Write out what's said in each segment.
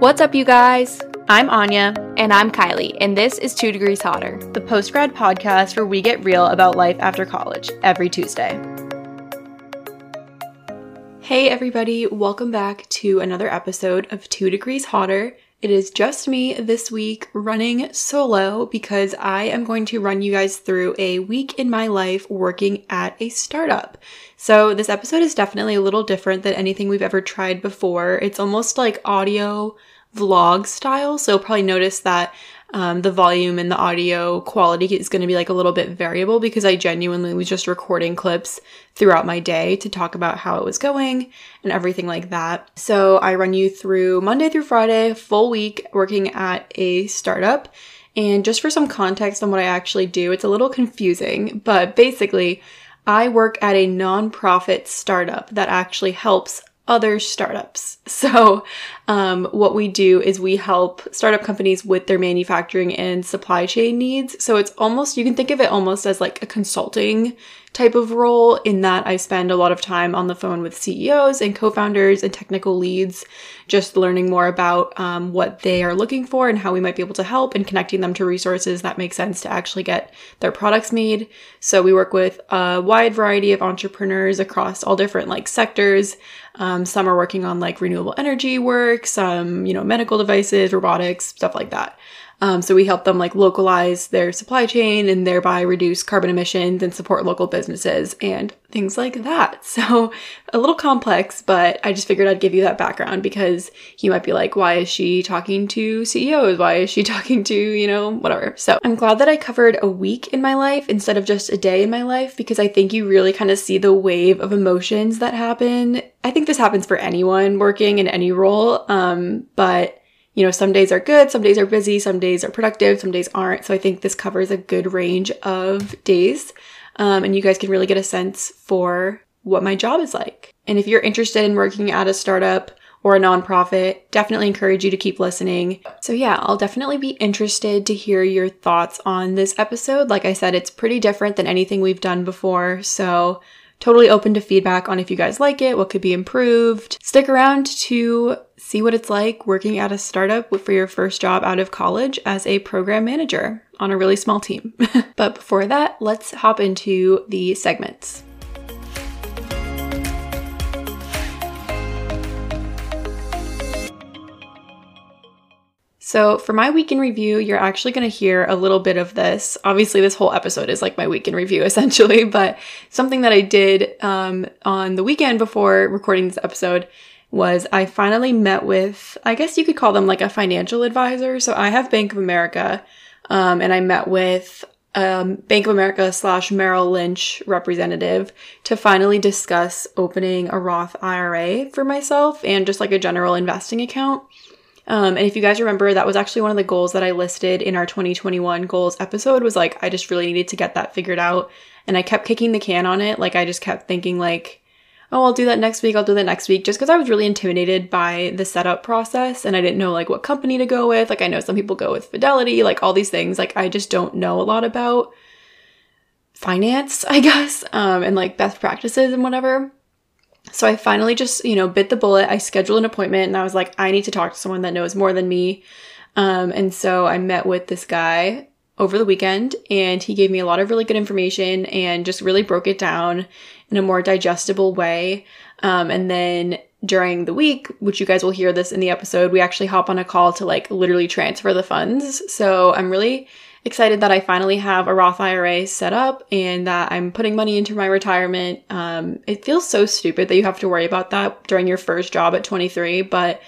What's up, you guys? I'm Anya. And I'm Kylie, and this is Two Degrees Hotter. the post grad podcast where we get real about life after college every Tuesday. Hey, everybody, welcome back to another episode of Two Degrees Hotter. It is just me this week running solo because I am going to run you guys through a week in my life working at a startup. So, this episode is definitely a little different than anything we've ever tried before. It's almost like audio vlog style. So, probably notice that um, the volume and the audio quality is going to be like a little bit variable because I genuinely was just recording clips throughout my day to talk about how it was going and everything like that. So I run you through Monday through Friday, full week working at a startup. And just for some context on what I actually do, it's a little confusing, but basically, I work at a nonprofit startup that actually helps other startups. So, um, what we do is we help startup companies with their manufacturing and supply chain needs. So, it's almost, you can think of it almost as like a consulting type of role in that I spend a lot of time on the phone with CEOs and co founders and technical leads, just learning more about um, what they are looking for and how we might be able to help and connecting them to resources that make sense to actually get their products made. So, we work with a wide variety of entrepreneurs across all different like sectors. Um, some are working on like renewable energy work, some, you know, medical devices, robotics, stuff like that. Um, so we help them like localize their supply chain and thereby reduce carbon emissions and support local businesses and things like that. So a little complex, but I just figured I'd give you that background because you might be like, why is she talking to CEOs? Why is she talking to, you know, whatever. So I'm glad that I covered a week in my life instead of just a day in my life because I think you really kind of see the wave of emotions that happen. I think this happens for anyone working in any role. Um, but you know, some days are good, some days are busy, some days are productive, some days aren't. So I think this covers a good range of days. Um, and you guys can really get a sense for what my job is like. And if you're interested in working at a startup or a nonprofit, definitely encourage you to keep listening. So, yeah, I'll definitely be interested to hear your thoughts on this episode. Like I said, it's pretty different than anything we've done before. So, totally open to feedback on if you guys like it, what could be improved. Stick around to see what it's like working at a startup for your first job out of college as a program manager on a really small team. but before that, let's hop into the segments. So, for my week in review, you're actually going to hear a little bit of this. Obviously, this whole episode is like my week in review, essentially, but something that I did um, on the weekend before recording this episode was I finally met with, I guess you could call them like a financial advisor. So, I have Bank of America, um, and I met with um, Bank of America slash Merrill Lynch representative to finally discuss opening a Roth IRA for myself and just like a general investing account. Um, and if you guys remember, that was actually one of the goals that I listed in our 2021 goals episode was like, I just really needed to get that figured out. And I kept kicking the can on it. Like, I just kept thinking, like, oh, I'll do that next week. I'll do that next week. Just because I was really intimidated by the setup process and I didn't know, like, what company to go with. Like, I know some people go with Fidelity, like, all these things. Like, I just don't know a lot about finance, I guess, um, and like best practices and whatever. So I finally just, you know, bit the bullet. I scheduled an appointment and I was like, I need to talk to someone that knows more than me. Um, and so I met with this guy over the weekend and he gave me a lot of really good information and just really broke it down in a more digestible way. Um, and then during the week, which you guys will hear this in the episode, we actually hop on a call to like literally transfer the funds. So I'm really excited that I finally have a Roth IRA set up and that I'm putting money into my retirement. Um, it feels so stupid that you have to worry about that during your first job at 23, but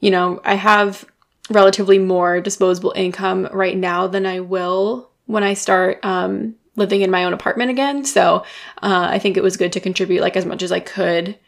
you know, I have relatively more disposable income right now than I will when I start um, living in my own apartment again. So uh, I think it was good to contribute like as much as I could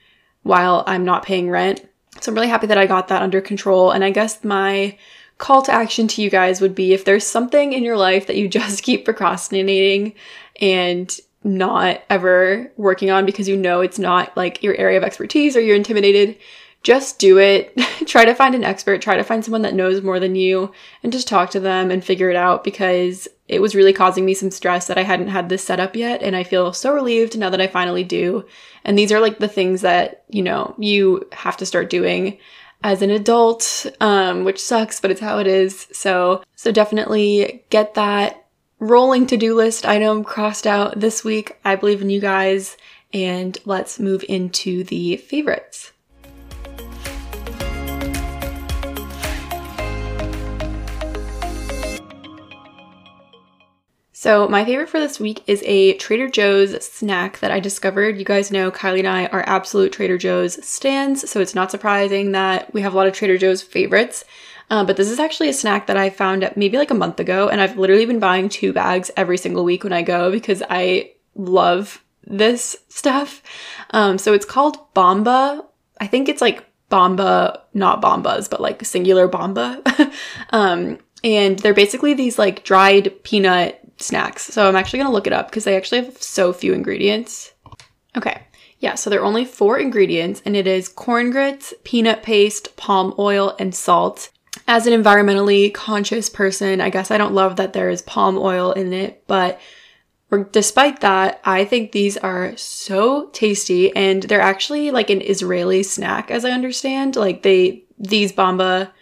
while I'm not paying rent. So I'm really happy that I got that under control. And I guess my call to action to you guys would be if there's something in your life that you just keep procrastinating and not ever working on because you know it's not like your area of expertise or you're intimidated, just do it. try to find an expert, try to find someone that knows more than you and just talk to them and figure it out because it was really causing me some stress that I hadn't had this set up yet. And I feel so relieved now that I finally do. And these are like the things that, you know, you have to start doing as an adult, um, which sucks, but it's how it is. So, so definitely get that rolling to-do list item crossed out this week. I believe in you guys, and let's move into the favorites. So, my favorite for this week is a Trader Joe's snack that I discovered. You guys know Kylie and I are absolute Trader Joe's stands, so it's not surprising that we have a lot of Trader Joe's favorites. Uh, but this is actually a snack that I found maybe like a month ago, and I've literally been buying two bags every single week when I go because I love this stuff. Um, so it's called Bomba. I think it's like Bomba, not Bombas, but like singular Bomba. um, and they're basically these like dried peanut snacks. So I'm actually going to look it up because they actually have so few ingredients. Okay. Yeah, so there are only four ingredients, and it is corn grits, peanut paste, palm oil, and salt. As an environmentally conscious person, I guess I don't love that there is palm oil in it, but despite that, I think these are so tasty, and they're actually like an Israeli snack, as I understand. Like they, these Bomba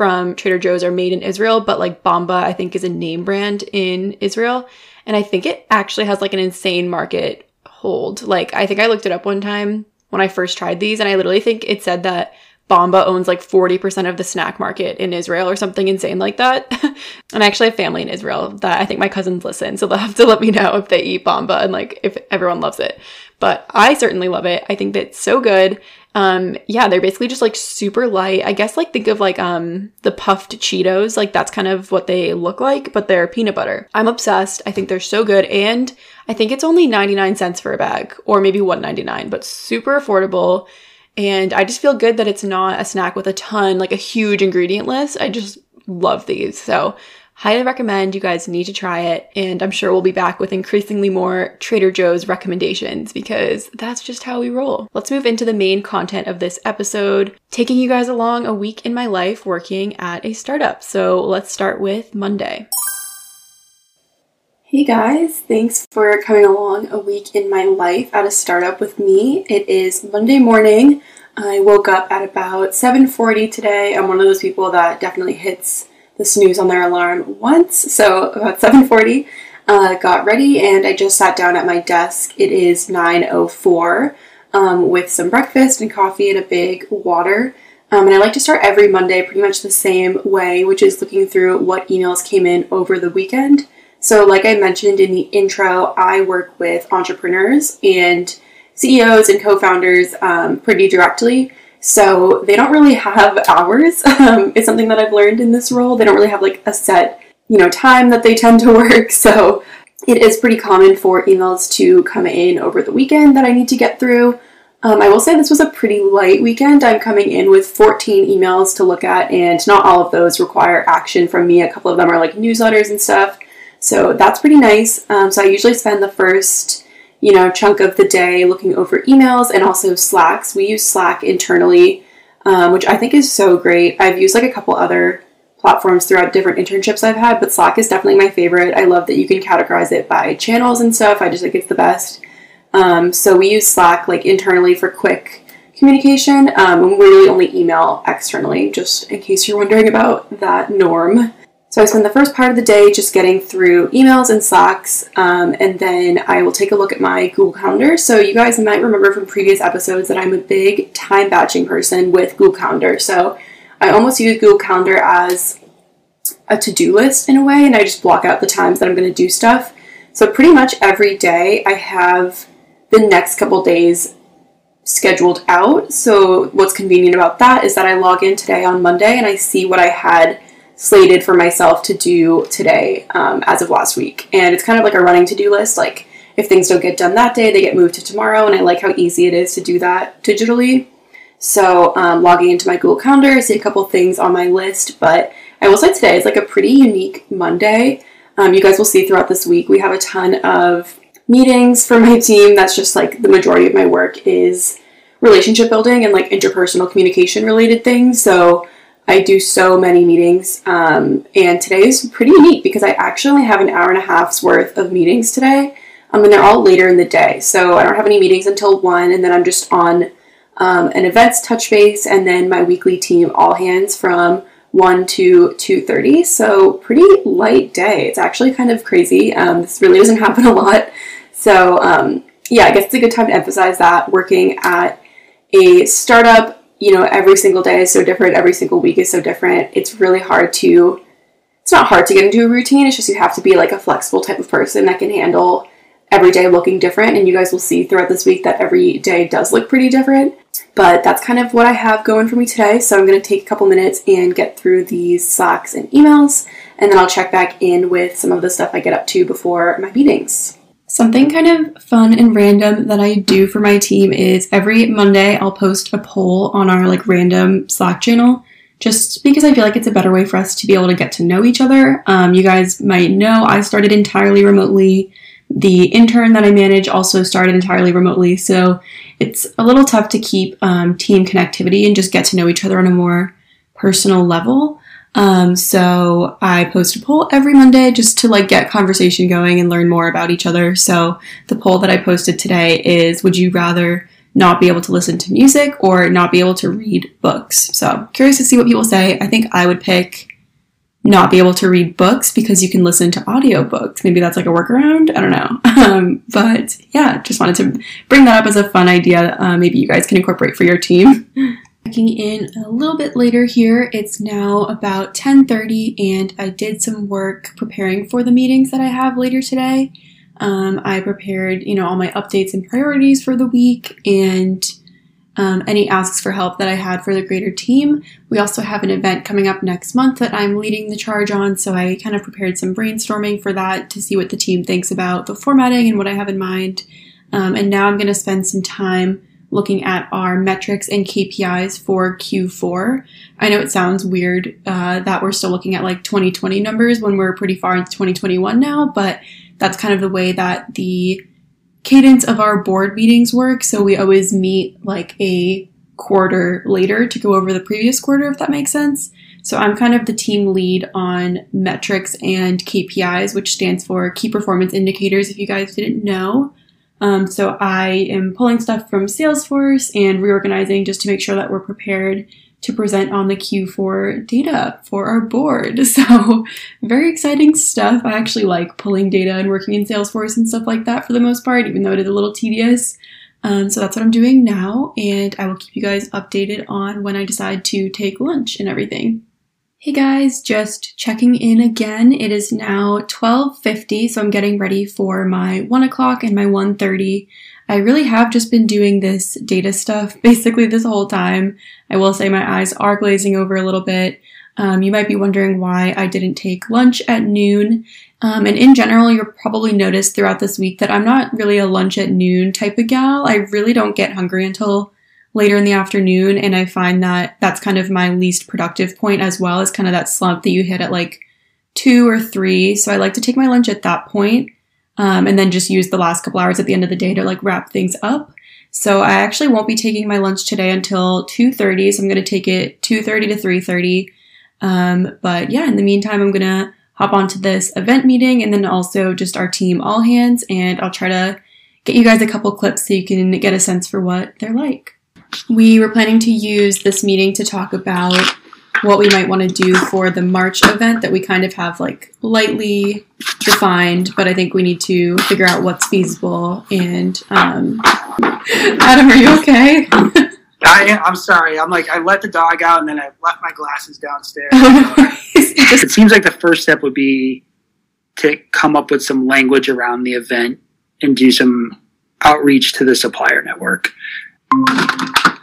from Trader Joe's are made in Israel, but like Bomba, I think, is a name brand in Israel. And I think it actually has like an insane market hold. Like, I think I looked it up one time when I first tried these, and I literally think it said that Bomba owns like 40% of the snack market in Israel or something insane like that. and I actually have family in Israel that I think my cousins listen, so they'll have to let me know if they eat Bomba and like if everyone loves it. But I certainly love it. I think that's so good. Um, yeah, they're basically just like super light. I guess like think of like um the puffed Cheetos, like that's kind of what they look like, but they're peanut butter. I'm obsessed. I think they're so good and I think it's only 99 cents for a bag or maybe 1.99, but super affordable. And I just feel good that it's not a snack with a ton, like a huge ingredient list. I just love these. So Highly recommend you guys need to try it, and I'm sure we'll be back with increasingly more Trader Joe's recommendations because that's just how we roll. Let's move into the main content of this episode, taking you guys along a week in my life working at a startup. So let's start with Monday. Hey guys, thanks for coming along a week in my life at a startup with me. It is Monday morning. I woke up at about 7:40 today. I'm one of those people that definitely hits the snooze on their alarm once. So about 7:40, uh, got ready and I just sat down at my desk. It is 9:04 um, with some breakfast and coffee and a big water. Um, and I like to start every Monday pretty much the same way, which is looking through what emails came in over the weekend. So, like I mentioned in the intro, I work with entrepreneurs and CEOs and co founders um, pretty directly. So they don't really have hours. Um, it's something that I've learned in this role. They don't really have like a set, you know, time that they tend to work. So it is pretty common for emails to come in over the weekend that I need to get through. Um, I will say this was a pretty light weekend. I'm coming in with 14 emails to look at, and not all of those require action from me. A couple of them are like newsletters and stuff. So that's pretty nice. Um, so I usually spend the first you know, chunk of the day looking over emails and also Slacks. We use Slack internally, um, which I think is so great. I've used like a couple other platforms throughout different internships I've had, but Slack is definitely my favorite. I love that you can categorize it by channels and stuff. I just think it's the best. Um, so we use Slack like internally for quick communication, um, and we really only email externally, just in case you're wondering about that norm. So I spend the first part of the day just getting through emails and Slacks, um, and then I will take a look at my Google Calendar. So you guys might remember from previous episodes that I'm a big time batching person with Google Calendar. So I almost use Google Calendar as a to-do list in a way, and I just block out the times that I'm going to do stuff. So pretty much every day I have the next couple days scheduled out. So what's convenient about that is that I log in today on Monday and I see what I had slated for myself to do today um, as of last week. And it's kind of like a running to do list. Like, if things don't get done that day, they get moved to tomorrow. And I like how easy it is to do that digitally. So, um, logging into my Google Calendar, I see a couple things on my list. But I will say today is like a pretty unique Monday. Um, you guys will see throughout this week, we have a ton of meetings for my team. That's just like the majority of my work is relationship building and like interpersonal communication related things. So, I do so many meetings, um, and today is pretty neat because I actually have an hour and a half's worth of meetings today, um, and they're all later in the day. So I don't have any meetings until one, and then I'm just on um, an events touch base, and then my weekly team all hands from 1 to 2.30 so pretty light day. It's actually kind of crazy. Um, this really doesn't happen a lot. So um, yeah i guess it's a good time to emphasize that working at a startup you know every single day is so different every single week is so different it's really hard to it's not hard to get into a routine it's just you have to be like a flexible type of person that can handle every day looking different and you guys will see throughout this week that every day does look pretty different but that's kind of what I have going for me today. So I'm going to take a couple minutes and get through these Slacks and emails, and then I'll check back in with some of the stuff I get up to before my meetings. Something kind of fun and random that I do for my team is every Monday I'll post a poll on our like random Slack channel just because I feel like it's a better way for us to be able to get to know each other. Um, you guys might know I started entirely remotely the intern that I manage also started entirely remotely, so it's a little tough to keep um, team connectivity and just get to know each other on a more personal level. Um, so I post a poll every Monday just to like get conversation going and learn more about each other. So the poll that I posted today is: Would you rather not be able to listen to music or not be able to read books? So curious to see what people say. I think I would pick not be able to read books because you can listen to audiobooks. Maybe that's like a workaround. I don't know. Um, but yeah, just wanted to bring that up as a fun idea. Uh, maybe you guys can incorporate for your team. Checking in a little bit later here. It's now about 10:30 and I did some work preparing for the meetings that I have later today. Um, I prepared, you know, all my updates and priorities for the week and um, any asks for help that I had for the greater team. We also have an event coming up next month that I'm leading the charge on, so I kind of prepared some brainstorming for that to see what the team thinks about the formatting and what I have in mind. Um, and now I'm going to spend some time looking at our metrics and KPIs for Q4. I know it sounds weird uh, that we're still looking at like 2020 numbers when we're pretty far into 2021 now, but that's kind of the way that the cadence of our board meetings work. So we always meet like a quarter later to go over the previous quarter, if that makes sense. So I'm kind of the team lead on metrics and KPIs, which stands for key performance indicators, if you guys didn't know. Um, so I am pulling stuff from Salesforce and reorganizing just to make sure that we're prepared to present on the Q4 data for our board. So, very exciting stuff. I actually like pulling data and working in Salesforce and stuff like that for the most part, even though it is a little tedious. Um, so, that's what I'm doing now, and I will keep you guys updated on when I decide to take lunch and everything. Hey guys, just checking in again. It is now 12:50, so I'm getting ready for my 1 o'clock and my 1:30 I really have just been doing this data stuff basically this whole time. I will say my eyes are glazing over a little bit. Um, you might be wondering why I didn't take lunch at noon. Um, and in general, you'll probably notice throughout this week that I'm not really a lunch at noon type of gal. I really don't get hungry until later in the afternoon. And I find that that's kind of my least productive point as well as kind of that slump that you hit at like two or three. So I like to take my lunch at that point um, and then just use the last couple hours at the end of the day to like wrap things up. So I actually won't be taking my lunch today until 2:30. So I'm going to take it 2:30 to 3:30. Um, but yeah, in the meantime, I'm going to hop onto this event meeting and then also just our team all hands, and I'll try to get you guys a couple clips so you can get a sense for what they're like. We were planning to use this meeting to talk about what we might want to do for the March event that we kind of have like lightly defined, but I think we need to figure out what's feasible. And um, Adam, are you okay? I, I'm sorry. I'm like I let the dog out and then I left my glasses downstairs. Oh, it seems like the first step would be to come up with some language around the event and do some outreach to the supplier network. Oh,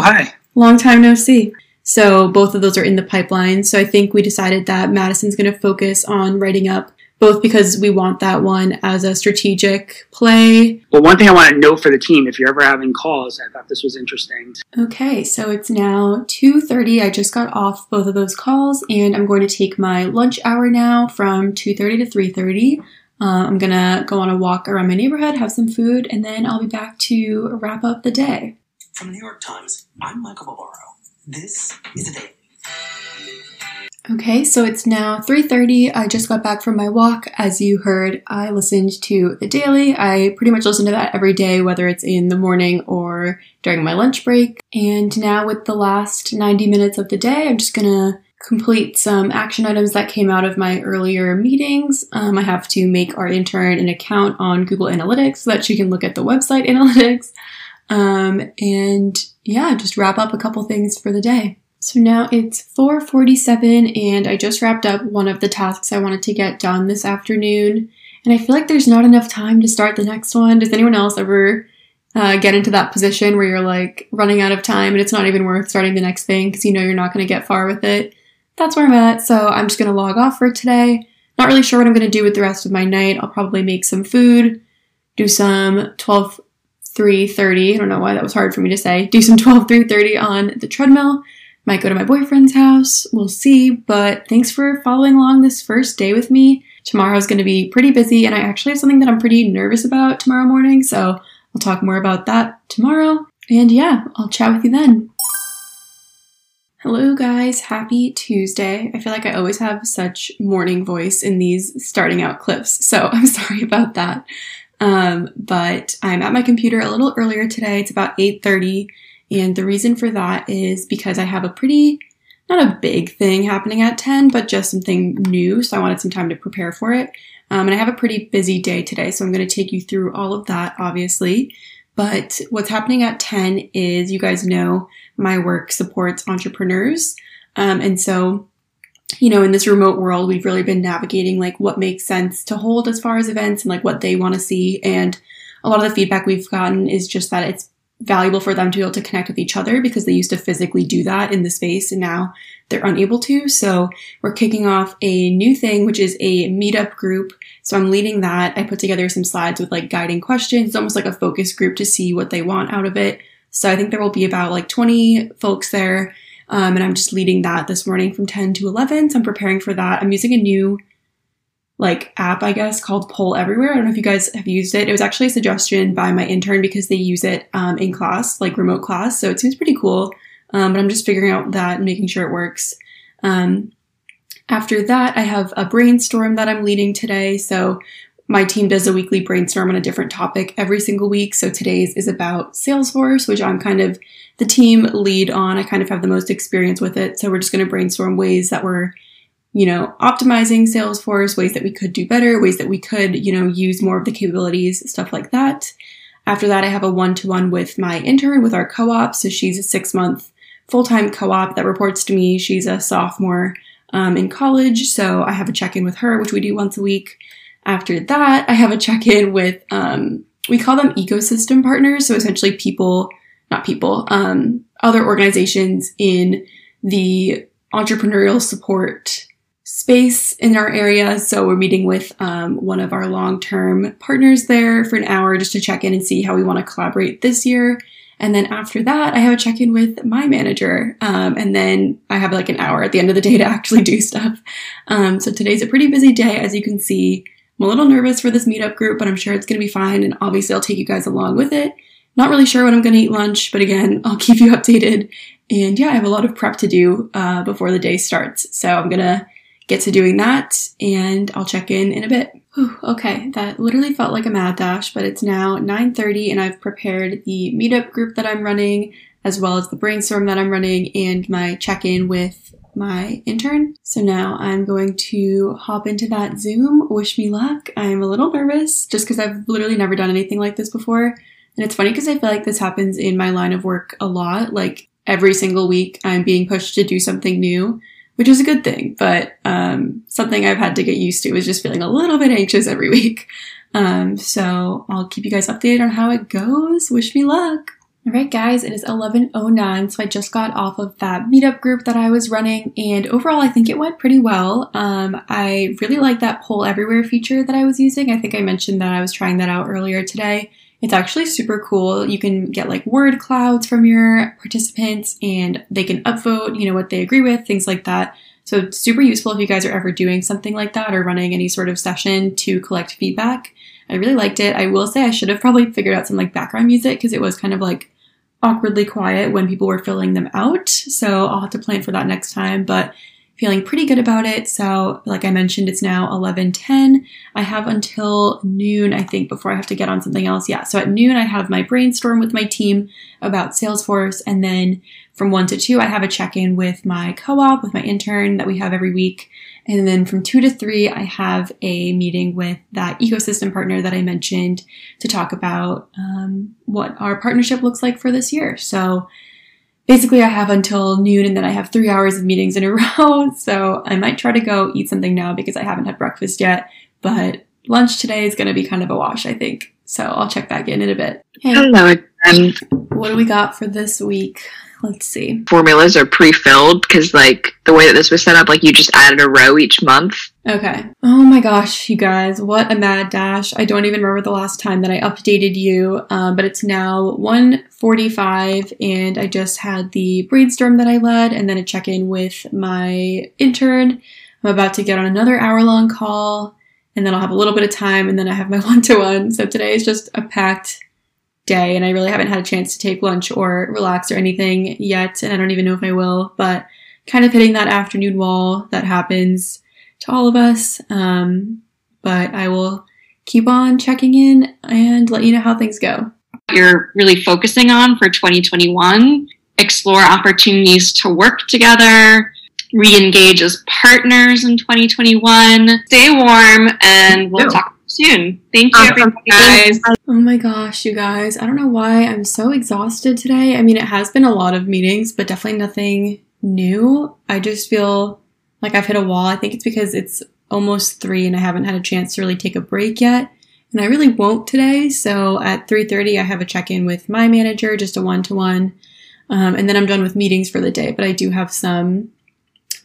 hi. Long time no see. So both of those are in the pipeline. So I think we decided that Madison's going to focus on writing up both because we want that one as a strategic play. Well, one thing I want to note for the team, if you're ever having calls, I thought this was interesting. Okay, so it's now 2:30. I just got off both of those calls and I'm going to take my lunch hour now from 2:30 to 3:30. Uh, I'm gonna go on a walk around my neighborhood, have some food, and then I'll be back to wrap up the day. From the New York Times, I'm Michael Barbaro. This is the day. Okay, so it's now 3:30. I just got back from my walk. As you heard, I listened to the daily. I pretty much listen to that every day whether it's in the morning or during my lunch break. And now with the last 90 minutes of the day, I'm just going to complete some action items that came out of my earlier meetings. Um, I have to make our intern an account on Google Analytics so that she can look at the website analytics. Um, and yeah, just wrap up a couple things for the day. So now it's 4:47 and I just wrapped up one of the tasks I wanted to get done this afternoon. And I feel like there's not enough time to start the next one. Does anyone else ever uh, get into that position where you're like running out of time and it's not even worth starting the next thing because you know you're not going to get far with it? That's where I'm at. So I'm just going to log off for today. Not really sure what I'm going to do with the rest of my night. I'll probably make some food, do some 12 3:30. I don't know why that was hard for me to say. Do some 12 3:30 on the treadmill might go to my boyfriend's house. We'll see. But thanks for following along this first day with me. Tomorrow is going to be pretty busy, and I actually have something that I'm pretty nervous about tomorrow morning. So I'll talk more about that tomorrow. And yeah, I'll chat with you then. Hello, guys. Happy Tuesday. I feel like I always have such morning voice in these starting out clips, so I'm sorry about that. Um, but I'm at my computer a little earlier today. It's about 8:30 and the reason for that is because I have a pretty, not a big thing happening at 10, but just something new. So I wanted some time to prepare for it. Um, and I have a pretty busy day today. So I'm going to take you through all of that, obviously. But what's happening at 10 is you guys know my work supports entrepreneurs. Um, and so, you know, in this remote world, we've really been navigating like what makes sense to hold as far as events and like what they want to see. And a lot of the feedback we've gotten is just that it's valuable for them to be able to connect with each other because they used to physically do that in the space and now they're unable to. So we're kicking off a new thing, which is a meetup group. So I'm leading that. I put together some slides with like guiding questions. It's almost like a focus group to see what they want out of it. So I think there will be about like 20 folks there. Um, and I'm just leading that this morning from 10 to 11. So I'm preparing for that. I'm using a new like app, I guess, called Poll Everywhere. I don't know if you guys have used it. It was actually a suggestion by my intern because they use it um, in class, like remote class. So it seems pretty cool. Um, but I'm just figuring out that and making sure it works. Um, after that, I have a brainstorm that I'm leading today. So my team does a weekly brainstorm on a different topic every single week. So today's is about Salesforce, which I'm kind of the team lead on. I kind of have the most experience with it. So we're just going to brainstorm ways that we're you know, optimizing Salesforce, ways that we could do better, ways that we could, you know, use more of the capabilities, stuff like that. After that, I have a one to one with my intern with our co op. So she's a six month full time co op that reports to me. She's a sophomore um, in college. So I have a check in with her, which we do once a week. After that, I have a check in with, um, we call them ecosystem partners. So essentially people, not people, um, other organizations in the entrepreneurial support space in our area. So we're meeting with um, one of our long term partners there for an hour just to check in and see how we want to collaborate this year. And then after that, I have a check in with my manager. Um, and then I have like an hour at the end of the day to actually do stuff. Um, so today's a pretty busy day, as you can see. I'm a little nervous for this meetup group, but I'm sure it's going to be fine. And obviously, I'll take you guys along with it. Not really sure when I'm going to eat lunch, but again, I'll keep you updated. And yeah, I have a lot of prep to do uh, before the day starts. So I'm going to get to doing that and I'll check in in a bit. Whew, okay, that literally felt like a mad dash, but it's now 9:30 and I've prepared the meetup group that I'm running as well as the brainstorm that I'm running and my check-in with my intern. So now I'm going to hop into that Zoom. Wish me luck. I'm a little nervous just because I've literally never done anything like this before. And it's funny because I feel like this happens in my line of work a lot. Like every single week, I'm being pushed to do something new which is a good thing. But um, something I've had to get used to is just feeling a little bit anxious every week. Um, so I'll keep you guys updated on how it goes. Wish me luck. All right, guys, it is 11:09, so I just got off of that meetup group that I was running, and overall, I think it went pretty well. Um, I really like that poll everywhere feature that I was using. I think I mentioned that I was trying that out earlier today. It's actually super cool. You can get like word clouds from your participants and they can upvote, you know, what they agree with, things like that. So it's super useful if you guys are ever doing something like that or running any sort of session to collect feedback. I really liked it. I will say I should have probably figured out some like background music because it was kind of like awkwardly quiet when people were filling them out. So I'll have to plan for that next time. But feeling pretty good about it. So, like I mentioned, it's now 11:10. I have until noon, I think, before I have to get on something else. Yeah. So at noon, I have my brainstorm with my team about Salesforce, and then from one to two, I have a check-in with my co-op with my intern that we have every week, and then from two to three, I have a meeting with that ecosystem partner that I mentioned to talk about um, what our partnership looks like for this year. So basically I have until noon and then I have three hours of meetings in a row. So I might try to go eat something now because I haven't had breakfast yet. But lunch today is going to be kind of a wash, I think. So I'll check back in in a bit. Hey, Hello again. What do we got for this week? Let's see. Formulas are pre-filled because like the way that this was set up, like you just added a row each month. Okay. Oh my gosh, you guys, what a mad dash. I don't even remember the last time that I updated you, um, but it's now 1.45 and I just had the brainstorm that I led and then a check-in with my intern. I'm about to get on another hour-long call and then I'll have a little bit of time and then I have my one-to-one. So today is just a packed day and I really haven't had a chance to take lunch or relax or anything yet and I don't even know if I will, but kind of hitting that afternoon wall that happens to all of us. Um, but I will keep on checking in and let you know how things go. You're really focusing on for 2021, explore opportunities to work together, re-engage as partners in 2021. Stay warm and we'll talk soon. Thank you, everybody, guys. Oh my gosh, you guys. I don't know why I'm so exhausted today. I mean, it has been a lot of meetings, but definitely nothing new. I just feel like I've hit a wall. I think it's because it's almost three and I haven't had a chance to really take a break yet. And I really won't today. So at 3.30, I have a check-in with my manager, just a one-to-one. Um, and then I'm done with meetings for the day, but I do have some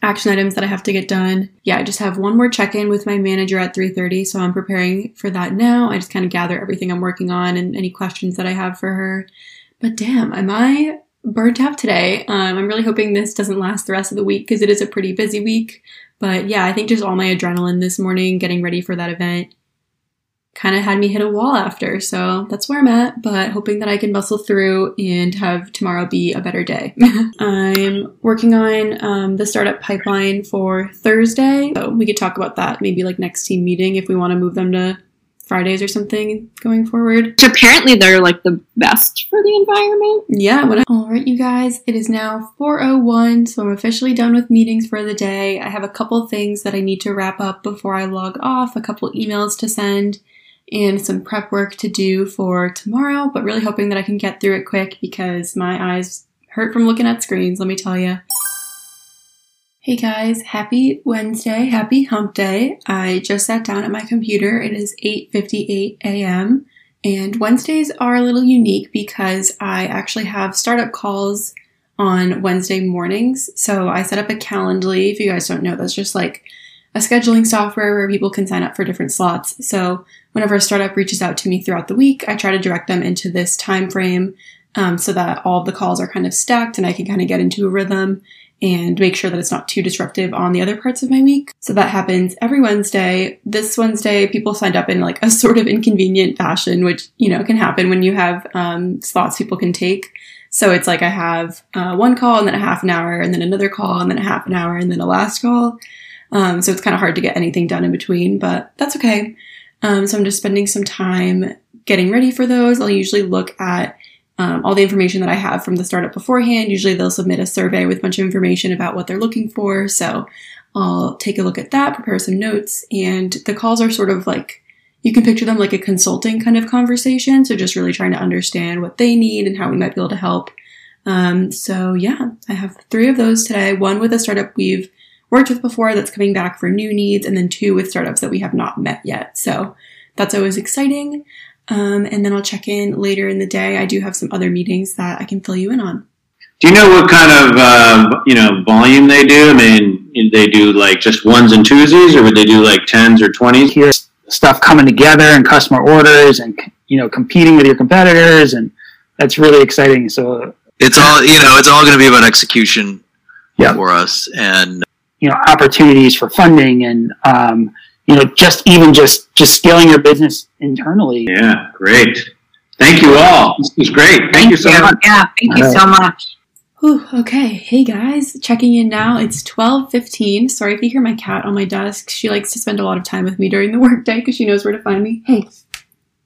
action items that I have to get done. Yeah, I just have one more check-in with my manager at 3:30, so I'm preparing for that now. I just kind of gather everything I'm working on and any questions that I have for her. But damn, am I burnt out today? Um, I'm really hoping this doesn't last the rest of the week because it is a pretty busy week. But yeah, I think just all my adrenaline this morning getting ready for that event kind of had me hit a wall after. So that's where I'm at, but hoping that I can muscle through and have tomorrow be a better day. I'm working on um, the startup pipeline for Thursday. So we could talk about that maybe like next team meeting if we want to move them to Fridays or something going forward. Apparently, they're like the best for the environment. Yeah. I- All right, you guys. It is now 4:01, so I'm officially done with meetings for the day. I have a couple things that I need to wrap up before I log off. A couple emails to send and some prep work to do for tomorrow, but really hoping that I can get through it quick because my eyes hurt from looking at screens, let me tell you. Hey guys, happy Wednesday, happy hump day. I just sat down at my computer. It is 8:58 a.m. and Wednesdays are a little unique because I actually have startup calls on Wednesday mornings. So I set up a Calendly. If you guys don't know, that's just like a scheduling software where people can sign up for different slots. So whenever a startup reaches out to me throughout the week, I try to direct them into this time frame um, so that all of the calls are kind of stacked and I can kind of get into a rhythm and make sure that it's not too disruptive on the other parts of my week. So that happens every Wednesday. This Wednesday, people signed up in like a sort of inconvenient fashion, which, you know, can happen when you have um, slots people can take. So it's like I have uh, one call and then a half an hour and then another call and then a half an hour and then a last call. Um, so it's kind of hard to get anything done in between, but that's okay. Um, so I'm just spending some time getting ready for those. I'll usually look at um, all the information that I have from the startup beforehand. Usually they'll submit a survey with a bunch of information about what they're looking for. So I'll take a look at that, prepare some notes, and the calls are sort of like you can picture them like a consulting kind of conversation. So just really trying to understand what they need and how we might be able to help. Um, so yeah, I have three of those today. One with a startup we've worked with before that's coming back for new needs, and then two with startups that we have not met yet. So that's always exciting. Um, and then I'll check in later in the day. I do have some other meetings that I can fill you in on. Do you know what kind of uh, you know volume they do? I mean, they do like just ones and twosies, or would they do like tens or twenties? Here, stuff coming together and customer orders, and you know, competing with your competitors, and that's really exciting. So it's all you know. It's all going to be about execution yeah. for us, and you know opportunities for funding and um, you know just even just just scaling your business internally. Yeah, great. Thank you all. This was great. Thank, thank you so you. much. Yeah, thank you so much. Whew, okay, hey guys, checking in now. It's 12:15. Sorry if you hear my cat on my desk. She likes to spend a lot of time with me during the workday because she knows where to find me. Hey,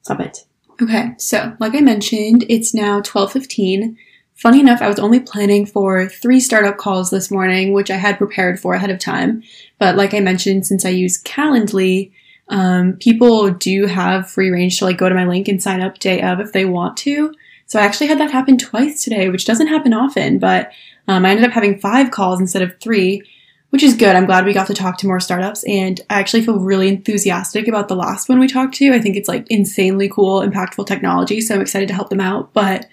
stop it. Okay, so like I mentioned, it's now 12:15. Funny enough, I was only planning for three startup calls this morning, which I had prepared for ahead of time. But like I mentioned, since I use Calendly, um, people do have free range to like go to my link and sign up day of if they want to. So I actually had that happen twice today, which doesn't happen often, but um, I ended up having five calls instead of three, which is good. I'm glad we got to talk to more startups, and I actually feel really enthusiastic about the last one we talked to. I think it's like insanely cool, impactful technology, so I'm excited to help them out. But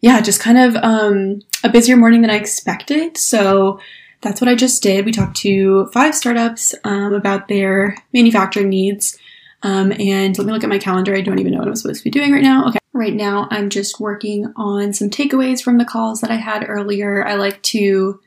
yeah, just kind of um, a busier morning than I expected. So that's what I just did. We talked to five startups um, about their manufacturing needs. Um, and let me look at my calendar. I don't even know what I'm supposed to be doing right now. Okay. Right now, I'm just working on some takeaways from the calls that I had earlier. I like to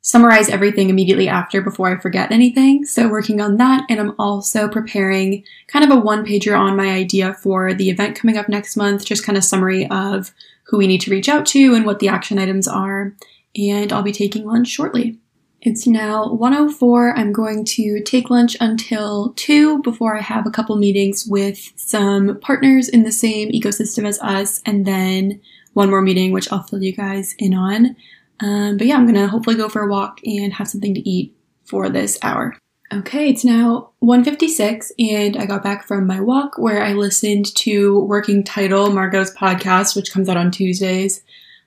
summarize everything immediately after before I forget anything. So, working on that. And I'm also preparing kind of a one pager on my idea for the event coming up next month, just kind of summary of who we need to reach out to and what the action items are. And I'll be taking lunch shortly. It's now 104. I'm going to take lunch until 2 before I have a couple meetings with some partners in the same ecosystem as us, and then one more meeting, which I'll fill you guys in on. Um, but yeah, I'm gonna hopefully go for a walk and have something to eat for this hour. Okay, it's now 1:56 and I got back from my walk where I listened to Working Title, Margot's podcast, which comes out on Tuesdays.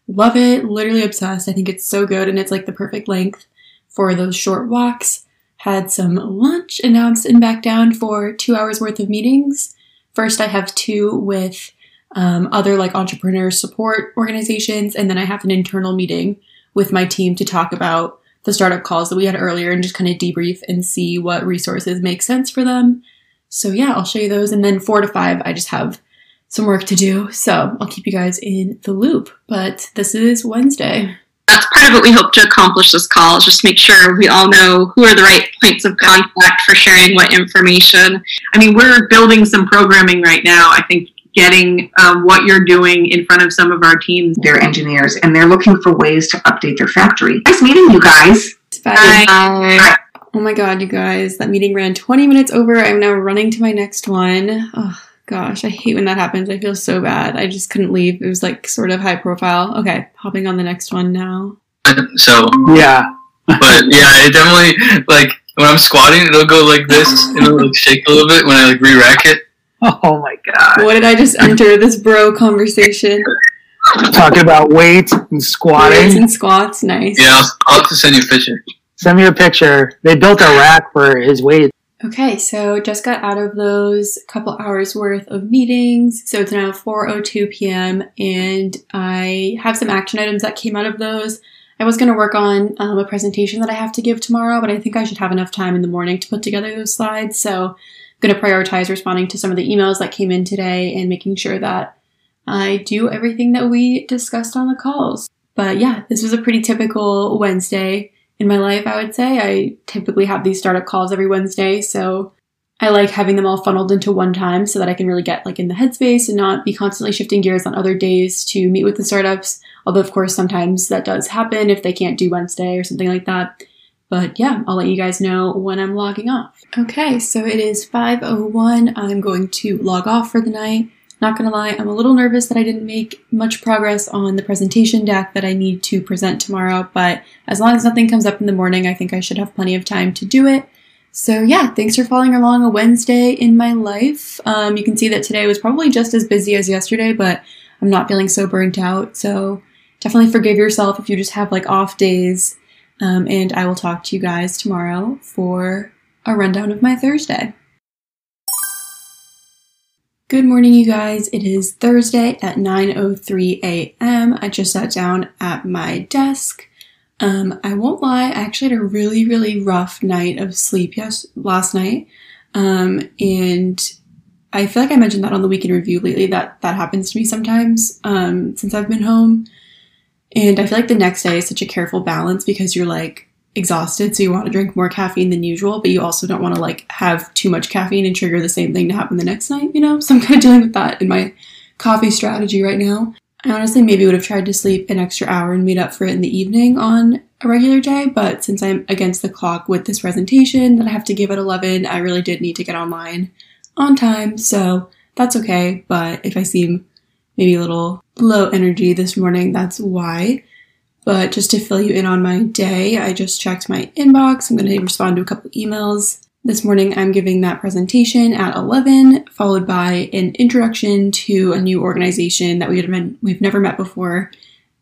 Love it, literally obsessed. I think it's so good and it's like the perfect length for those short walks, had some lunch, and now I'm sitting back down for two hours worth of meetings. First, I have two with um, other like entrepreneur support organizations, and then I have an internal meeting with my team to talk about the startup calls that we had earlier and just kind of debrief and see what resources make sense for them. So, yeah, I'll show you those. And then four to five, I just have some work to do. So, I'll keep you guys in the loop. But this is Wednesday that's part of what we hope to accomplish this call just make sure we all know who are the right points of contact for sharing what information. I mean, we're building some programming right now. I think getting um, what you're doing in front of some of our teams. They're engineers and they're looking for ways to update their factory. Nice meeting you guys. Bye. Bye. Bye. Oh my god, you guys, that meeting ran 20 minutes over. I'm now running to my next one. Oh gosh, I hate when that happens. I feel so bad. I just couldn't leave. It was like sort of high profile. Okay, hopping on the next one now. So Yeah. but yeah, it definitely like when I'm squatting, it'll go like this. and It'll like shake a little bit when I like re-rack it. Oh my god. What did I just enter? This bro conversation. Talking about weight and squatting. Weights and squats, nice. Yeah, I'll, I'll have to send you a picture. Send me a picture. They built a rack for his weight. Okay, so just got out of those couple hours worth of meetings. So it's now 4:02 p.m. and I have some action items that came out of those. I was going to work on um, a presentation that I have to give tomorrow, but I think I should have enough time in the morning to put together those slides. So I'm going to prioritize responding to some of the emails that came in today and making sure that I do everything that we discussed on the calls. But yeah, this was a pretty typical Wednesday in my life, I would say. I typically have these startup calls every Wednesday, so I like having them all funneled into one time so that I can really get like in the headspace and not be constantly shifting gears on other days to meet with the startups. Although of course sometimes that does happen if they can't do Wednesday or something like that. But yeah, I'll let you guys know when I'm logging off. Okay, so it is 5:01. I'm going to log off for the night. Not gonna lie, I'm a little nervous that I didn't make much progress on the presentation deck that I need to present tomorrow, but as long as nothing comes up in the morning, I think I should have plenty of time to do it. So yeah, thanks for following along a Wednesday in my life. Um, you can see that today was probably just as busy as yesterday, but I'm not feeling so burnt out. So definitely forgive yourself if you just have like off days. Um, and I will talk to you guys tomorrow for a rundown of my Thursday. Good morning, you guys. It is Thursday at 9:03 a.m. I just sat down at my desk. Um, I won't lie, I actually had a really, really rough night of sleep yes last night. Um, and I feel like I mentioned that on the weekend review lately that that happens to me sometimes um, since I've been home. And I feel like the next day is such a careful balance because you're like exhausted, so you want to drink more caffeine than usual, but you also don't want to like have too much caffeine and trigger the same thing to happen the next night, you know? So I'm kind of dealing with that in my coffee strategy right now. I honestly maybe would have tried to sleep an extra hour and made up for it in the evening on a regular day, but since I'm against the clock with this presentation that I have to give at 11, I really did need to get online on time, so that's okay. But if I seem maybe a little low energy this morning, that's why. But just to fill you in on my day, I just checked my inbox. I'm going to respond to a couple emails. This morning, I'm giving that presentation at 11, followed by an introduction to a new organization that we had been, we've never met before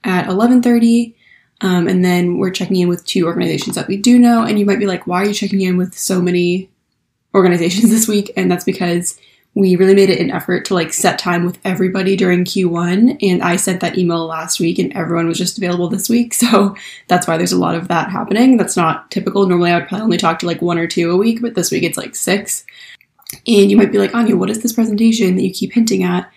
at 11:30. Um, and then we're checking in with two organizations that we do know. And you might be like, why are you checking in with so many organizations this week? And that's because we really made it an effort to like set time with everybody during Q1. And I sent that email last week and everyone was just available this week. So that's why there's a lot of that happening. That's not typical. Normally I would probably only talk to like one or two a week, but this week it's like six. And you might be like, Anya, what is this presentation that you keep hinting at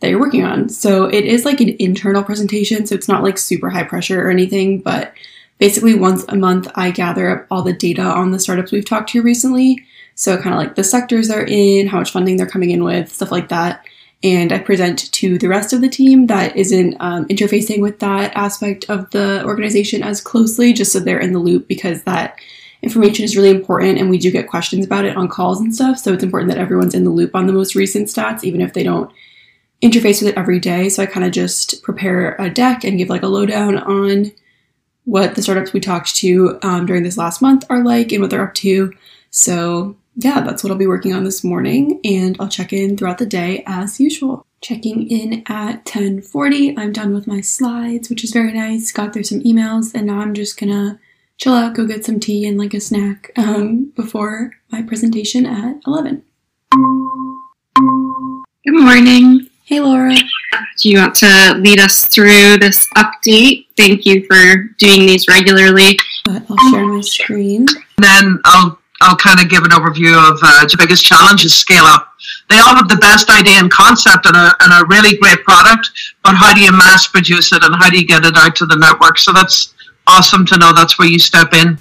that you're working on? So it is like an internal presentation. So it's not like super high pressure or anything, but basically once a month I gather up all the data on the startups we've talked to recently so, kind of like the sectors they're in, how much funding they're coming in with, stuff like that. And I present to the rest of the team that isn't um, interfacing with that aspect of the organization as closely, just so they're in the loop because that information is really important and we do get questions about it on calls and stuff. So, it's important that everyone's in the loop on the most recent stats, even if they don't interface with it every day. So, I kind of just prepare a deck and give like a lowdown on what the startups we talked to um, during this last month are like and what they're up to. So yeah, that's what I'll be working on this morning, and I'll check in throughout the day as usual. Checking in at 10:40. I'm done with my slides, which is very nice. Got through some emails, and now I'm just gonna chill out, go get some tea and like a snack um, before my presentation at 11. Good morning. Hey, Laura. Do you want to lead us through this update? Thank you for doing these regularly. But I'll share my screen. Then I'll I'll kind of give an overview of uh, the biggest challenge is scale up. They all have the best idea and concept and a, and a really great product, but how do you mass produce it and how do you get it out to the network? So that's awesome to know that's where you step in.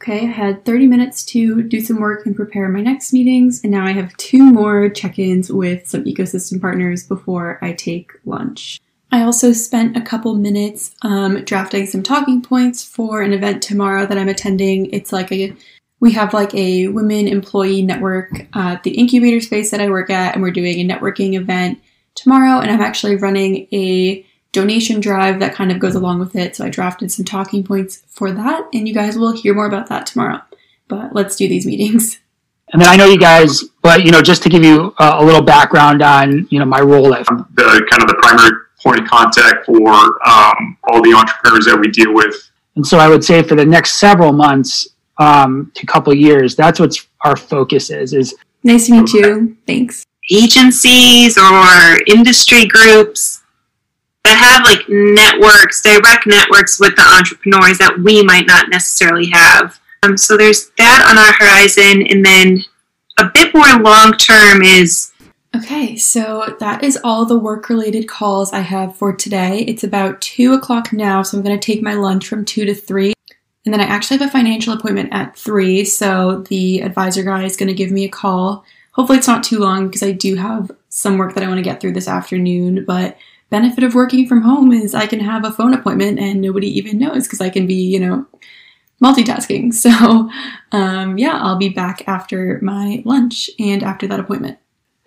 Okay, I had 30 minutes to do some work and prepare my next meetings, and now I have two more check ins with some ecosystem partners before I take lunch. I also spent a couple minutes um, drafting some talking points for an event tomorrow that I'm attending. It's like a we have like a women employee network at the incubator space that I work at, and we're doing a networking event tomorrow. And I'm actually running a donation drive that kind of goes along with it. So I drafted some talking points for that, and you guys will hear more about that tomorrow. But let's do these meetings. And then I know you guys, but you know, just to give you uh, a little background on you know my role at the kind of the primary point of contact for um, all the entrepreneurs that we deal with. And so I would say for the next several months, um, to a couple years. That's what our focus is. Is nice to meet you. Thanks. Agencies or industry groups that have like networks, direct networks with the entrepreneurs that we might not necessarily have. Um, so there's that on our horizon, and then a bit more long term is Okay, so that is all the work related calls I have for today. It's about two o'clock now, so I'm going to take my lunch from two to three. And then I actually have a financial appointment at three, so the advisor guy is going to give me a call. Hopefully, it's not too long because I do have some work that I want to get through this afternoon. But benefit of working from home is I can have a phone appointment and nobody even knows because I can be, you know, multitasking. So, um, yeah, I'll be back after my lunch and after that appointment.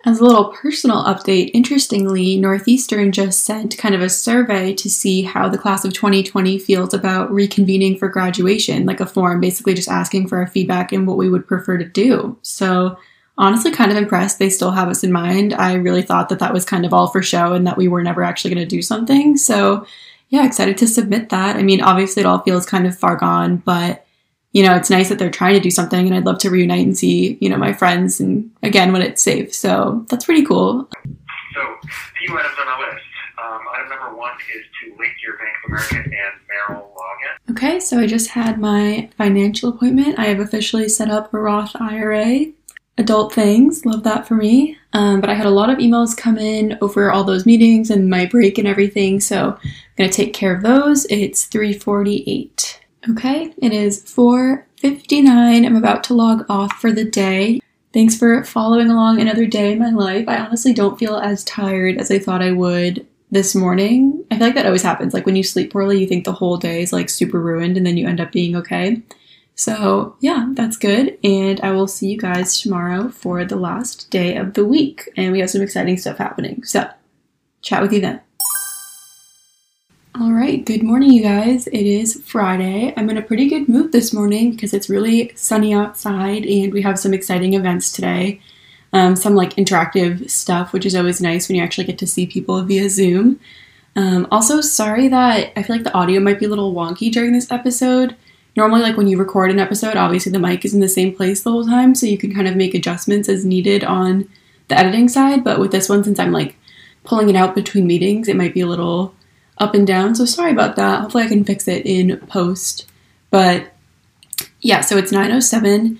As a little personal update, interestingly, Northeastern just sent kind of a survey to see how the class of 2020 feels about reconvening for graduation, like a form basically just asking for our feedback and what we would prefer to do. So, honestly, kind of impressed they still have us in mind. I really thought that that was kind of all for show and that we were never actually going to do something. So, yeah, excited to submit that. I mean, obviously, it all feels kind of far gone, but you know, it's nice that they're trying to do something and I'd love to reunite and see, you know, my friends and again when it's safe. So that's pretty cool. So a few items on our list. Um, item number one is to link your Bank of America and Merrill login. Okay, so I just had my financial appointment. I have officially set up a Roth IRA. Adult things, love that for me. Um, but I had a lot of emails come in over all those meetings and my break and everything, so I'm gonna take care of those. It's 348. Okay, it is 4:59. I'm about to log off for the day. Thanks for following along another day in my life. I honestly don't feel as tired as I thought I would this morning. I feel like that always happens. Like when you sleep poorly, you think the whole day is like super ruined and then you end up being okay. So, yeah, that's good. And I will see you guys tomorrow for the last day of the week. And we have some exciting stuff happening. So, chat with you then. All right, good morning, you guys. It is Friday. I'm in a pretty good mood this morning because it's really sunny outside and we have some exciting events today. Um, some like interactive stuff, which is always nice when you actually get to see people via Zoom. Um, also, sorry that I feel like the audio might be a little wonky during this episode. Normally, like when you record an episode, obviously the mic is in the same place the whole time, so you can kind of make adjustments as needed on the editing side. But with this one, since I'm like pulling it out between meetings, it might be a little up and down. So sorry about that. Hopefully I can fix it in post. But yeah, so it's 907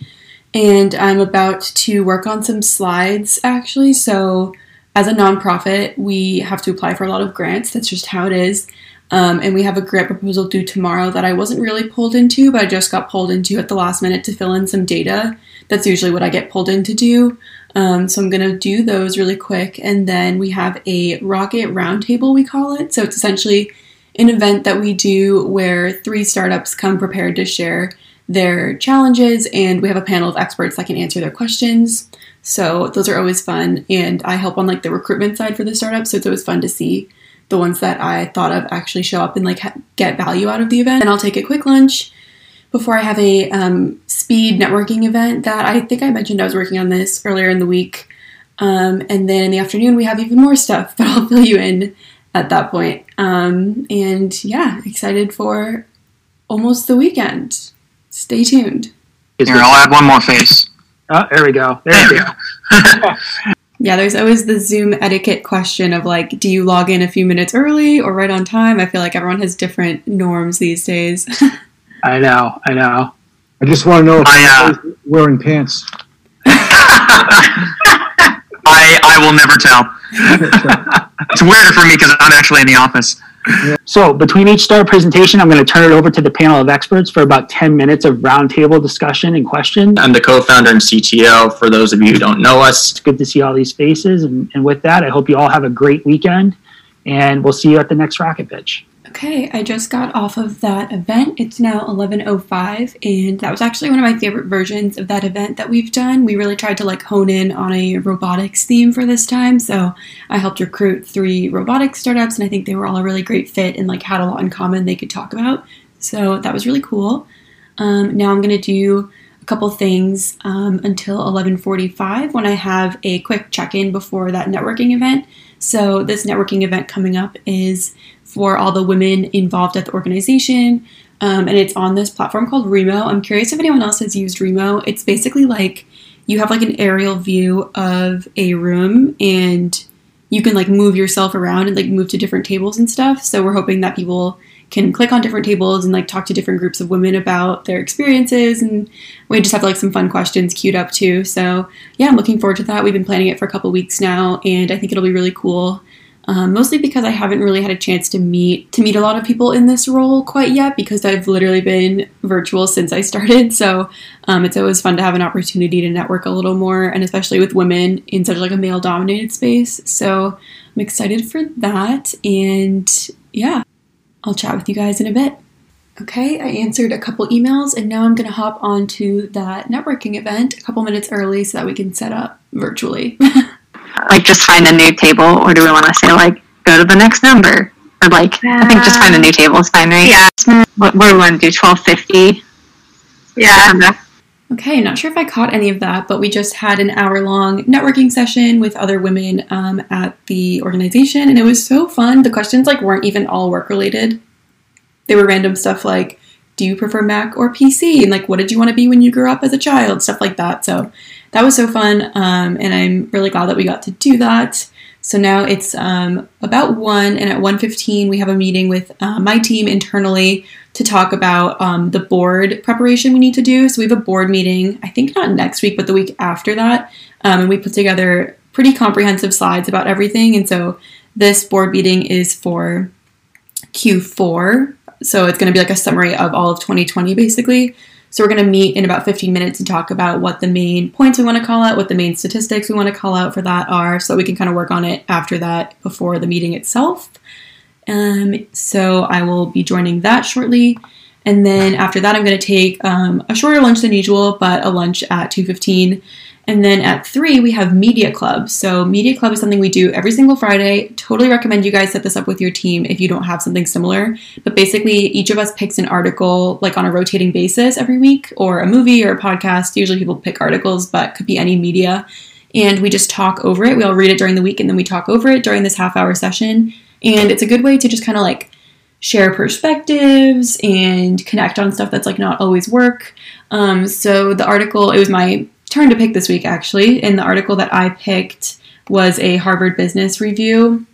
and I'm about to work on some slides actually. So as a nonprofit, we have to apply for a lot of grants. That's just how it is. Um, and we have a grant proposal due tomorrow that I wasn't really pulled into, but I just got pulled into at the last minute to fill in some data. That's usually what I get pulled in to do. Um, so I'm going to do those really quick. And then we have a rocket roundtable, we call it. So it's essentially an event that we do where three startups come prepared to share their challenges, and we have a panel of experts that can answer their questions. So those are always fun. And I help on like the recruitment side for the startups. So it's always fun to see the ones that I thought of actually show up and like ha- get value out of the event. And I'll take a quick lunch before I have a um, speed networking event that I think I mentioned I was working on this earlier in the week. Um, and then in the afternoon, we have even more stuff, but I'll fill you in at that point. Um, and yeah, excited for almost the weekend. Stay tuned. Here, I'll add one more face. Oh, there we go. There, we go. Yeah, there's always the Zoom etiquette question of like, do you log in a few minutes early or right on time? I feel like everyone has different norms these days. I know, I know. I just want to know if I, uh, wearing pants. I I will never tell. it's weirder for me because I'm actually in the office. So between each star presentation, I'm going to turn it over to the panel of experts for about 10 minutes of roundtable discussion and questions. I'm the co-founder and CTO. For those of you who don't know us, It's good to see all these faces. And, and with that, I hope you all have a great weekend. And we'll see you at the next Rocket Pitch. Okay, I just got off of that event. It's now 11:05 and that was actually one of my favorite versions of that event that we've done. We really tried to like hone in on a robotics theme for this time. So, I helped recruit 3 robotics startups and I think they were all a really great fit and like had a lot in common they could talk about. So, that was really cool. Um, now I'm going to do a couple things um, until 11:45 when I have a quick check-in before that networking event. So this networking event coming up is for all the women involved at the organization, um, and it's on this platform called Remo. I'm curious if anyone else has used Remo. It's basically like you have like an aerial view of a room and you can like move yourself around and like move to different tables and stuff. So we're hoping that people can click on different tables and like talk to different groups of women about their experiences and we just have like some fun questions queued up too. So yeah, I'm looking forward to that. We've been planning it for a couple weeks now and I think it'll be really cool. Um, mostly because I haven't really had a chance to meet to meet a lot of people in this role quite yet because I've literally been virtual since I started. So um, it's always fun to have an opportunity to network a little more, and especially with women in such like a male dominated space. So I'm excited for that, and yeah, I'll chat with you guys in a bit. Okay, I answered a couple emails, and now I'm gonna hop onto that networking event a couple minutes early so that we can set up virtually. like just find a new table, or do we want to say like go to the next number, or like I think just find a new table is fine, right? Yeah. What, what do we want to do? Twelve fifty. Yeah. Okay, not sure if I caught any of that, but we just had an hour long networking session with other women um, at the organization, and it was so fun. The questions like weren't even all work related; they were random stuff like, "Do you prefer Mac or PC?" and like, "What did you want to be when you grew up as a child?" Stuff like that. So that was so fun, um, and I'm really glad that we got to do that. So now it's um, about one, and at 1:15 we have a meeting with uh, my team internally to talk about um, the board preparation we need to do. So we have a board meeting, I think not next week, but the week after that, um, and we put together pretty comprehensive slides about everything. And so this board meeting is for Q4, so it's going to be like a summary of all of 2020, basically. So we're going to meet in about 15 minutes and talk about what the main points we want to call out, what the main statistics we want to call out for that are, so we can kind of work on it after that before the meeting itself. Um, so I will be joining that shortly. And then after that, I'm going to take um, a shorter lunch than usual, but a lunch at 2.15. And then at 3, we have Media Club. So Media Club is something we do every single Friday. Totally recommend you guys set this up with your team if you don't have something similar. But basically, each of us picks an article like on a rotating basis every week, or a movie or a podcast. Usually people pick articles, but could be any media. And we just talk over it. We all read it during the week and then we talk over it during this half hour session. And it's a good way to just kind of like share perspectives and connect on stuff that's like not always work. Um, so the article, it was my turn to pick this week actually, and the article that I picked was a Harvard Business Review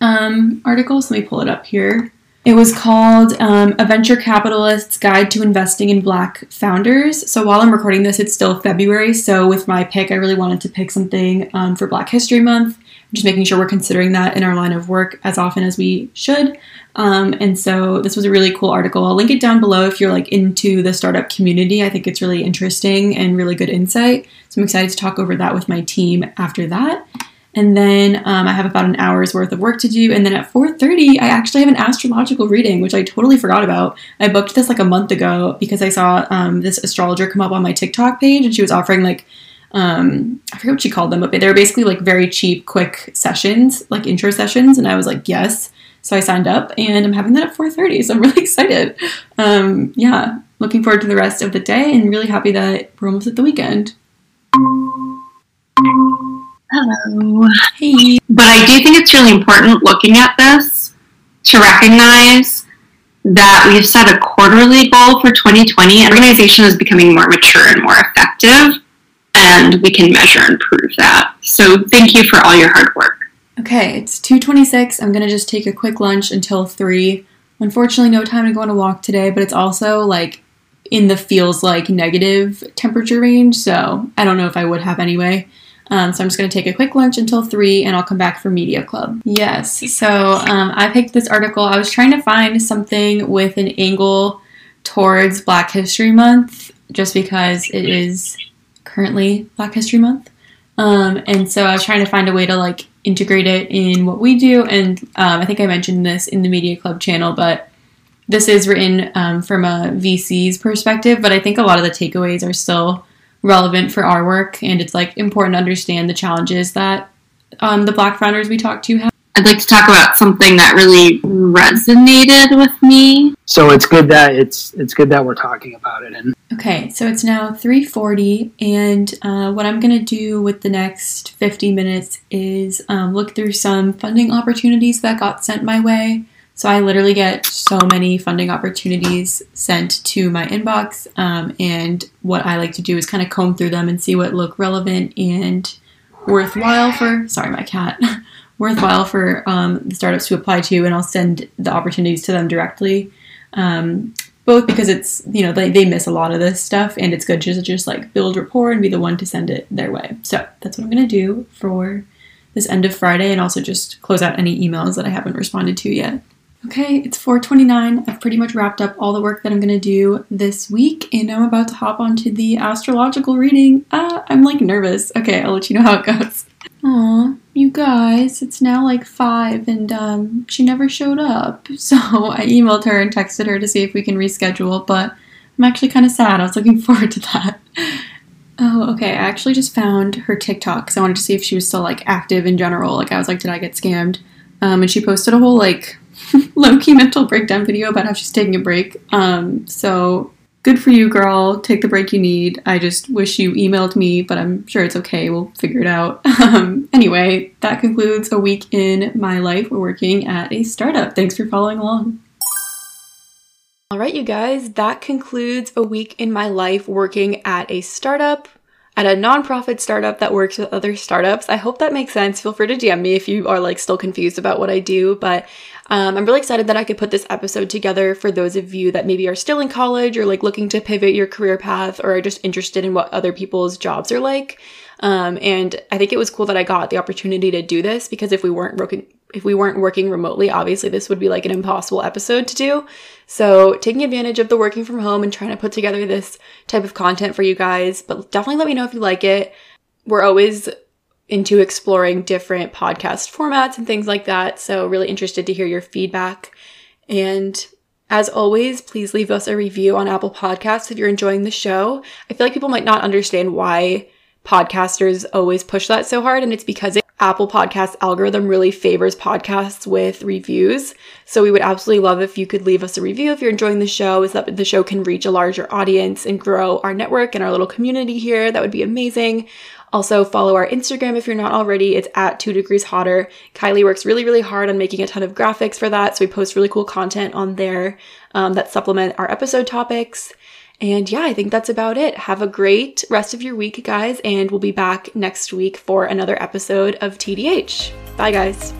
um, article. So let me pull it up here. It was called um, A Venture Capitalist's Guide to Investing in Black Founders. So while I'm recording this, it's still February. So with my pick, I really wanted to pick something um, for Black History Month just making sure we're considering that in our line of work as often as we should. Um, and so this was a really cool article. I'll link it down below if you're like into the startup community. I think it's really interesting and really good insight. So I'm excited to talk over that with my team after that. And then um, I have about an hour's worth of work to do. And then at 4:30, I actually have an astrological reading, which I totally forgot about. I booked this like a month ago because I saw um, this astrologer come up on my TikTok page, and she was offering like um i forget what she called them but they were basically like very cheap quick sessions like intro sessions and i was like yes so i signed up and i'm having that at 4.30 so i'm really excited um yeah looking forward to the rest of the day and really happy that we're almost at the weekend Hello. Hey. But I do think it's really important looking at this to recognize that we've set a quarterly goal for 2020. Organization is becoming more mature and more effective and we can measure and prove that. So thank you for all your hard work. Okay, it's 2:26. I'm going to just take a quick lunch until 3. Unfortunately, no time to go on a walk today, but it's also like in the feels like negative temperature range, so I don't know if I would have anyway. Um, so I'm just going to take a quick lunch until 3 and I'll come back for Media Club. Yes, so um, I picked this article. I was trying to find something with an angle towards Black History Month just because it is currently Black History Month. Um, and so I was trying to find a way to like integrate it in what we do. And um, I think I mentioned this in the Media Club channel, but this is written um, from a VC's perspective. But I think a lot of the takeaways are still relevant for our work, and it's like important to understand the challenges that um, the Black founders we talked to have. I'd like to talk about something that really resonated with me. So it's good that it's it's good that we're talking about it. And okay, so it's now three forty, and uh, what I'm gonna do with the next fifty minutes is um, look through some funding opportunities that got sent my way. So I literally get so many funding opportunities sent to my inbox, um, and what I like to do is kind of comb through them and see what look relevant and worthwhile for. Sorry, my cat. worthwhile for um, the startups to apply to, and I'll send the opportunities to them directly. Um, both because it's you know they, they miss a lot of this stuff, and it's good to just like build rapport and be the one to send it their way. So that's what I'm gonna do for this end of Friday, and also just close out any emails that I haven't responded to yet. Okay, it's 4:29. I've pretty much wrapped up all the work that I'm gonna do this week, and I'm about to hop onto the astrological reading. Ah, I'm like nervous. Okay, I'll let you know how it goes. Aw, you guys, it's now like five and um, she never showed up. So I emailed her and texted her to see if we can reschedule, but I'm actually kind of sad. I was looking forward to that. Oh, okay. I actually just found her TikTok because I wanted to see if she was still like active in general. Like, I was like, did I get scammed? Um, and she posted a whole like low key mental breakdown video about how she's taking a break. Um, so good for you, girl. Take the break you need. I just wish you emailed me, but I'm sure it's okay. We'll figure it out. Um, anyway, that concludes a week in my life working at a startup. Thanks for following along. All right, you guys, that concludes a week in my life working at a startup, at a nonprofit startup that works with other startups. I hope that makes sense. Feel free to DM me if you are like still confused about what I do, but um, I'm really excited that I could put this episode together for those of you that maybe are still in college or like looking to pivot your career path or are just interested in what other people's jobs are like. Um, and I think it was cool that I got the opportunity to do this because if we weren't working if we weren't working remotely, obviously this would be like an impossible episode to do. So, taking advantage of the working from home and trying to put together this type of content for you guys, but definitely let me know if you like it. We're always into exploring different podcast formats and things like that. So, really interested to hear your feedback. And as always, please leave us a review on Apple Podcasts if you're enjoying the show. I feel like people might not understand why podcasters always push that so hard, and it's because it, Apple Podcast algorithm really favors podcasts with reviews. So we would absolutely love if you could leave us a review if you're enjoying the show, so that the show can reach a larger audience and grow our network and our little community here. That would be amazing. Also, follow our Instagram if you're not already. It's at two degrees hotter. Kylie works really, really hard on making a ton of graphics for that. So we post really cool content on there um, that supplement our episode topics. And yeah, I think that's about it. Have a great rest of your week, guys, and we'll be back next week for another episode of TDH. Bye, guys.